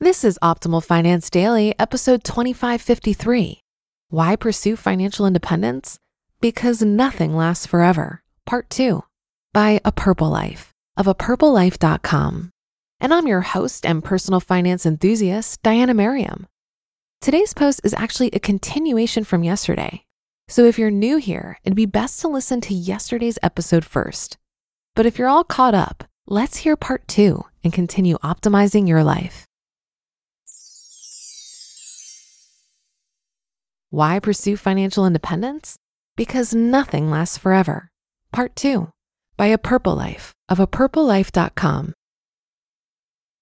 This is Optimal Finance Daily, episode 2553. Why pursue financial independence? Because nothing lasts forever. Part 2 by A Purple Life of apurplelife.com. And I'm your host and personal finance enthusiast, Diania Merriam. Today's post is actually a continuation from yesterday. So if you're new here, it'd be best to listen to yesterday's episode first. But if you're all caught up, let's hear part two and continue optimizing your life. Why pursue financial independence? Because nothing lasts forever. Part 2 by A Purple Life of apurplelife.com.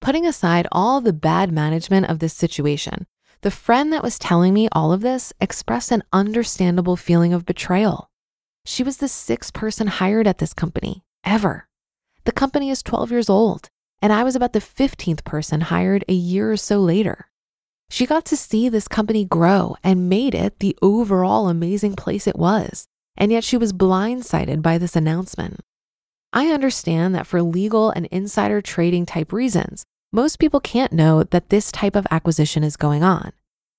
Putting aside all the bad management of this situation, the friend that was telling me all of this expressed an understandable feeling of betrayal. She was the sixth person hired at this company ever. The company is 12 years old, and I was about the 15th person hired a year or so later. She got to see this company grow and made it the overall amazing place it was. And yet she was blindsided by this announcement. I understand that for legal and insider trading type reasons, most people can't know that this type of acquisition is going on.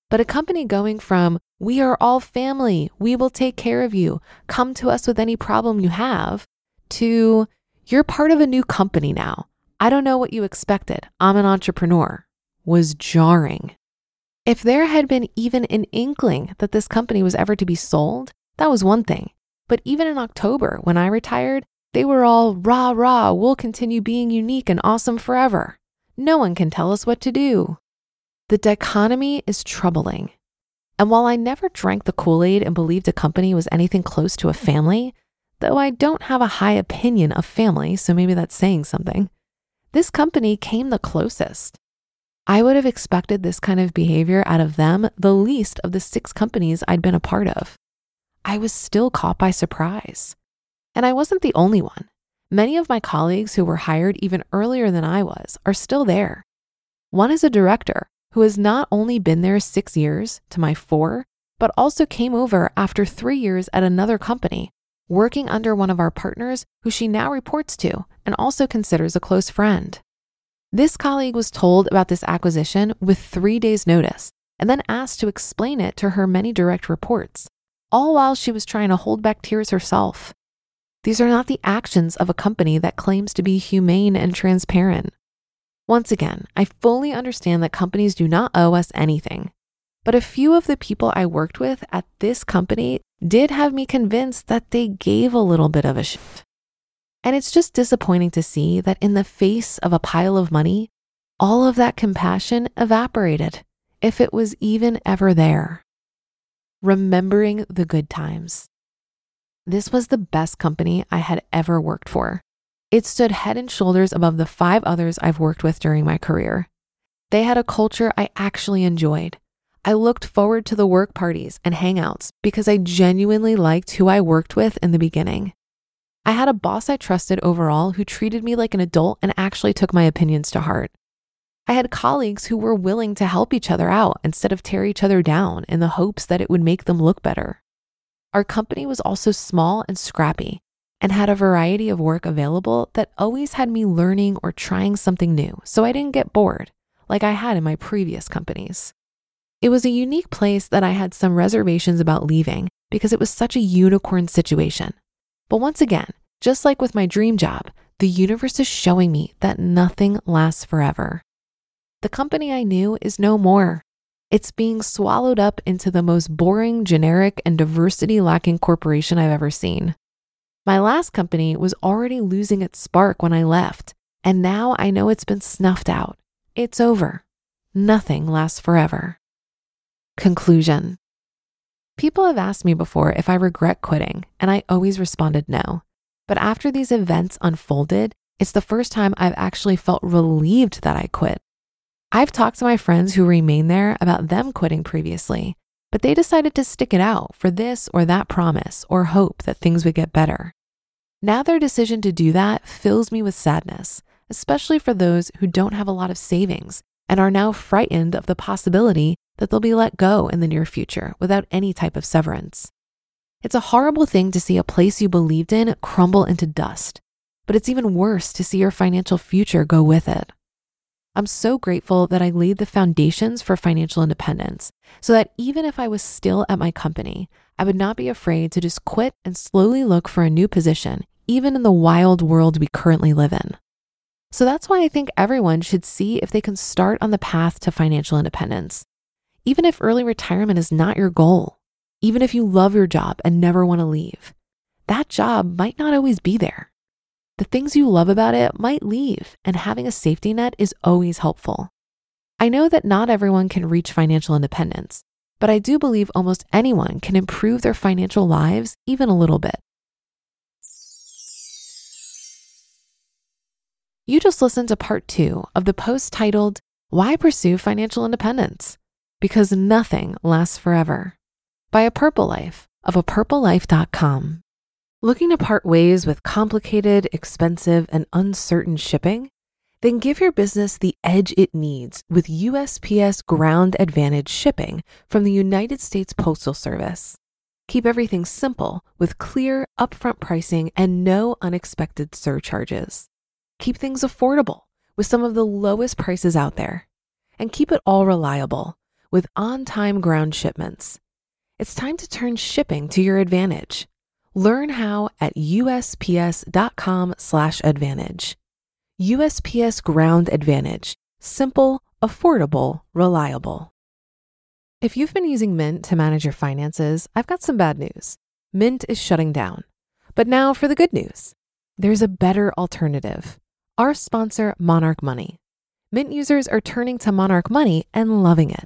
But a company going from, we are all family, we will take care of you, come to us with any problem you have, to, you're part of a new company now. I don't know what you expected. I'm an entrepreneur, was jarring. If there had been even an inkling that this company was ever to be sold, that was one thing. But even in October, when I retired, they were all rah rah, we'll continue being unique and awesome forever. No one can tell us what to do. The dichotomy is troubling. And while I never drank the Kool Aid and believed a company was anything close to a family, though I don't have a high opinion of family, so maybe that's saying something, this company came the closest. I would have expected this kind of behavior out of them the least of the six companies I'd been a part of. I was still caught by surprise. And I wasn't the only one. Many of my colleagues who were hired even earlier than I was are still there. One is a director who has not only been there six years to my four, but also came over after three years at another company, working under one of our partners who she now reports to and also considers a close friend. This colleague was told about this acquisition with three days' notice and then asked to explain it to her many direct reports, all while she was trying to hold back tears herself. These are not the actions of a company that claims to be humane and transparent. Once again, I fully understand that companies do not owe us anything, but a few of the people I worked with at this company did have me convinced that they gave a little bit of a shit. And it's just disappointing to see that in the face of a pile of money, all of that compassion evaporated, if it was even ever there. Remembering the good times. This was the best company I had ever worked for. It stood head and shoulders above the five others I've worked with during my career. They had a culture I actually enjoyed. I looked forward to the work parties and hangouts because I genuinely liked who I worked with in the beginning. I had a boss I trusted overall who treated me like an adult and actually took my opinions to heart. I had colleagues who were willing to help each other out instead of tear each other down in the hopes that it would make them look better. Our company was also small and scrappy and had a variety of work available that always had me learning or trying something new, so I didn't get bored like I had in my previous companies. It was a unique place that I had some reservations about leaving because it was such a unicorn situation. But once again, just like with my dream job, the universe is showing me that nothing lasts forever. The company I knew is no more. It's being swallowed up into the most boring, generic, and diversity lacking corporation I've ever seen. My last company was already losing its spark when I left, and now I know it's been snuffed out. It's over. Nothing lasts forever. Conclusion People have asked me before if I regret quitting, and I always responded no. But after these events unfolded, it's the first time I've actually felt relieved that I quit. I've talked to my friends who remain there about them quitting previously, but they decided to stick it out for this or that promise or hope that things would get better. Now their decision to do that fills me with sadness, especially for those who don't have a lot of savings and are now frightened of the possibility that they'll be let go in the near future without any type of severance. It's a horrible thing to see a place you believed in crumble into dust, but it's even worse to see your financial future go with it. I'm so grateful that I laid the foundations for financial independence so that even if I was still at my company, I would not be afraid to just quit and slowly look for a new position, even in the wild world we currently live in. So that's why I think everyone should see if they can start on the path to financial independence. Even if early retirement is not your goal, even if you love your job and never want to leave, that job might not always be there. The things you love about it might leave, and having a safety net is always helpful. I know that not everyone can reach financial independence, but I do believe almost anyone can improve their financial lives even a little bit. You just listened to part two of the post titled, Why Pursue Financial Independence? Because Nothing Lasts Forever by A Purple Life of a apurplelife.com. Looking to part ways with complicated, expensive, and uncertain shipping? Then give your business the edge it needs with USPS Ground Advantage shipping from the United States Postal Service. Keep everything simple with clear, upfront pricing and no unexpected surcharges. Keep things affordable with some of the lowest prices out there. And keep it all reliable with on time ground shipments. It's time to turn shipping to your advantage. Learn how at usps.com/advantage. USPS Ground Advantage: simple, affordable, reliable. If you've been using Mint to manage your finances, I've got some bad news. Mint is shutting down. But now for the good news. There's a better alternative. Our sponsor, Monarch Money. Mint users are turning to Monarch Money and loving it.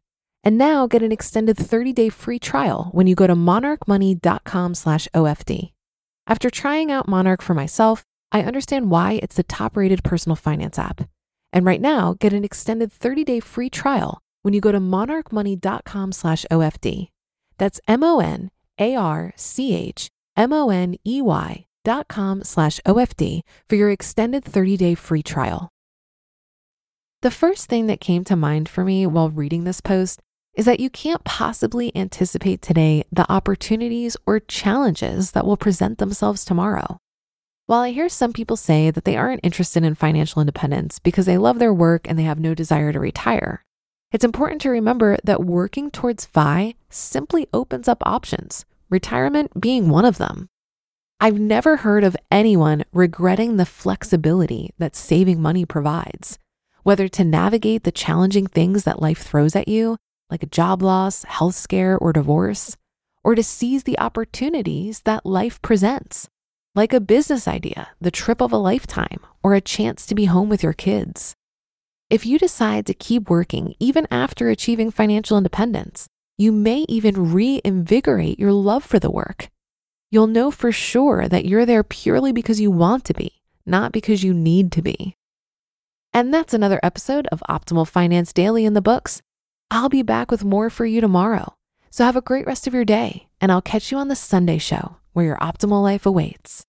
And now get an extended 30-day free trial when you go to monarchmoney.com/ofd. After trying out Monarch for myself, I understand why it's the top-rated personal finance app. And right now, get an extended 30-day free trial when you go to monarchmoney.com/ofd. That's M O N A R C H M O N E Y dot com slash OFD for your extended 30 day free trial. The first thing that came to mind for me while reading this post is that you can't possibly anticipate today the opportunities or challenges that will present themselves tomorrow. While I hear some people say that they aren't interested in financial independence because they love their work and they have no desire to retire, it's important to remember that working towards FI simply opens up options, retirement being one of them. I've never heard of anyone regretting the flexibility that saving money provides, whether to navigate the challenging things that life throws at you like a job loss, health scare, or divorce, or to seize the opportunities that life presents, like a business idea, the trip of a lifetime, or a chance to be home with your kids. If you decide to keep working even after achieving financial independence, you may even reinvigorate your love for the work. You'll know for sure that you're there purely because you want to be, not because you need to be. And that's another episode of Optimal Finance Daily in the books. I'll be back with more for you tomorrow. So have a great rest of your day, and I'll catch you on the Sunday show where your optimal life awaits.